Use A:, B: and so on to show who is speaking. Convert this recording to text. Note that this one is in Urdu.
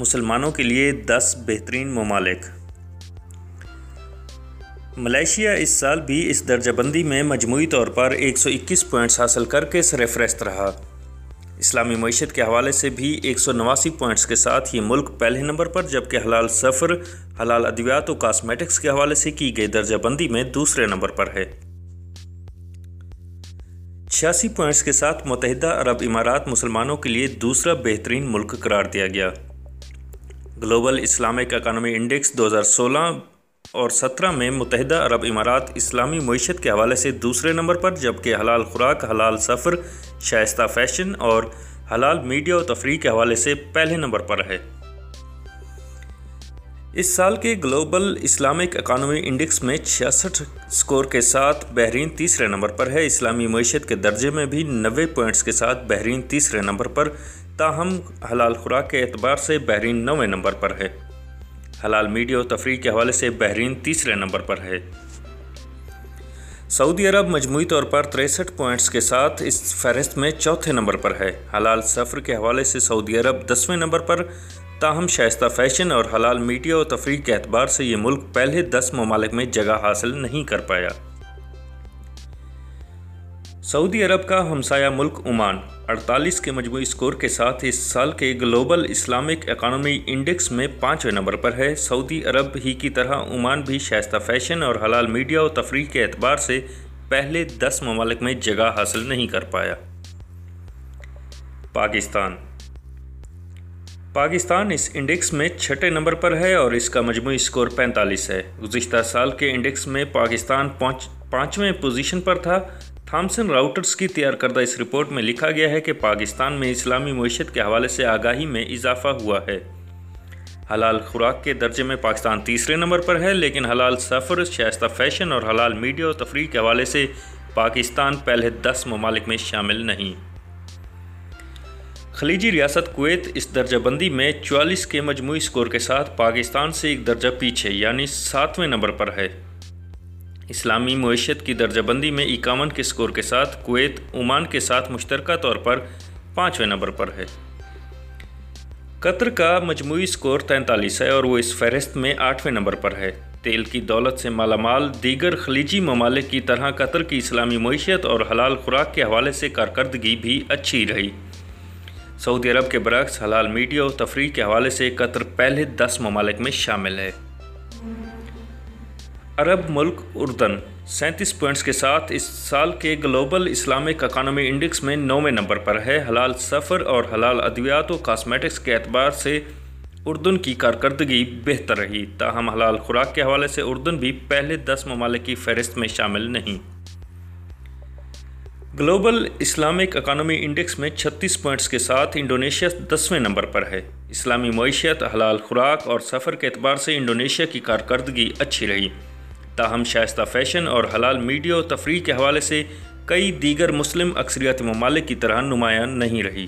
A: مسلمانوں کے لیے دس بہترین ممالک۔ ملیشیا اس سال بھی اس درجہ بندی میں مجموعی طور پر ایک سو اکیس پوائنٹس حاصل کر کے سرفرست رہا۔ اسلامی معیشت کے حوالے سے بھی ایک سو نواسی پوائنٹس کے ساتھ یہ ملک پہلے نمبر پر، جبکہ حلال سفر، حلال ادویات و کاسمیٹکس کے حوالے سے کی گئی درجہ بندی میں دوسرے نمبر پر ہے۔ چھیاسی پوائنٹس کے ساتھ متحدہ عرب امارات مسلمانوں کے لیے دوسرا بہترین ملک قرار دیا گیا۔ گلوبل اسلامک اکانومی انڈیکس دو ہزار سولہ اور سترہ میں متحدہ عرب امارات اسلامی معیشت کے حوالے سے دوسرے نمبر پر، جبکہ حلال خوراک، حلال سفر، شائستہ فیشن اور حلال میڈیا و تفریح کے حوالے سے پہلے نمبر پر ہے۔ اس سال کے گلوبل اسلامک اکانومی انڈیکس میں چھیاسٹھ سکور کے ساتھ بحرین تیسرے نمبر پر ہے۔ اسلامی معیشت کے درجے میں بھی نوے پوائنٹس کے ساتھ بحرین تیسرے نمبر پر تاہم، حلال خوراک کے اعتبار سے بحرین نویں نمبر پر ہے۔ حلال میڈیا و تفریح کے حوالے سے بحرین تیسرے نمبر پر ہے۔ سعودی عرب مجموعی طور پر تریسٹھ پوائنٹس کے ساتھ اس فہرست میں چوتھے نمبر پر ہے۔ حلال سفر کے حوالے سے سعودی عرب دسویں نمبر پر تاہم شائستہ فیشن اور حلال میڈیا و تفریح کے اعتبار سے یہ ملک پہلے دس ممالک میں جگہ حاصل نہیں کر پایا۔ سعودی عرب کا ہمسایہ ملک عمان، اڑتالیس کے مجموعی سکور کے ساتھ اس سال کے گلوبل اسلامک اکانومی انڈیکس میں پانچویں نمبر پر ہے۔ سعودی عرب ہی کی طرح عمان بھی شائستہ فیشن اور حلال میڈیا و تفریح کے اعتبار سے پہلے دس ممالک میں جگہ حاصل نہیں کر پایا۔ پاکستان۔ پاکستان اس انڈیکس میں چھٹے نمبر پر ہے اور اس کا مجموعی سکور پینتالیس ہے۔ گزشتہ سال کے انڈیکس میں پاکستان پانچویں پوزیشن پر تھا۔ تھامسن راؤٹرز کی تیار کردہ اس رپورٹ میں لکھا گیا ہے کہ پاکستان میں اسلامی معیشت کے حوالے سے آگاہی میں اضافہ ہوا ہے۔ حلال خوراک کے درجے میں پاکستان تیسرے نمبر پر ہے، لیکن حلال سفر، شائستہ فیشن اور حلال میڈیا و تفریح کے حوالے سے پاکستان پہلے دس ممالک میں شامل نہیں۔ خلیجی ریاست کویت اس درجہ بندی میں چوالیس کے مجموعی سکور کے ساتھ پاکستان سے ایک درجہ پیچھے یعنی ساتویں نمبر پر ہے۔ اسلامی معیشت کی درجہ بندی میں اکاون کے سکور کے ساتھ کویت عمان کے ساتھ مشترکہ طور پر پانچویں نمبر پر ہے۔ قطر کا مجموعی سکور تینتالیس ہے اور وہ اس فہرست میں آٹھویں نمبر پر ہے۔ تیل کی دولت سے مالا مال دیگر خلیجی ممالک کی طرح قطر کی اسلامی معیشت اور حلال خوراک کے حوالے سے کارکردگی بھی اچھی رہی۔ سعودی عرب کے برعکس حلال میڈیا و تفریح کے حوالے سے قطر پہلے دس ممالک میں شامل ہے۔ عرب ملک اردن، سینتیس پوائنٹس کے ساتھ اس سال کے گلوبل اسلامک اکانومی انڈیکس میں نویں نمبر پر ہے۔ حلال سفر اور حلال ادویات و کاسمیٹکس کے اعتبار سے اردن کی کارکردگی بہتر رہی۔ تاہم، حلال خوراک کے حوالے سے اردن بھی پہلے دس ممالک کی فہرست میں شامل نہیں۔ گلوبل اسلامک اکانومی انڈیکس میں چھتیس پوائنٹس کے ساتھ انڈونیشیا دسویں نمبر پر ہے۔ اسلامی معیشت، حلال خوراک اور سفر کے اعتبار سے انڈونیشیا کی کارکردگی اچھی رہی۔ تاہم شائستہ فیشن اور حلال میڈیا و تفریح کے حوالے سے کئی دیگر مسلم اکثریت ممالک کی طرح نمایاں نہیں رہی۔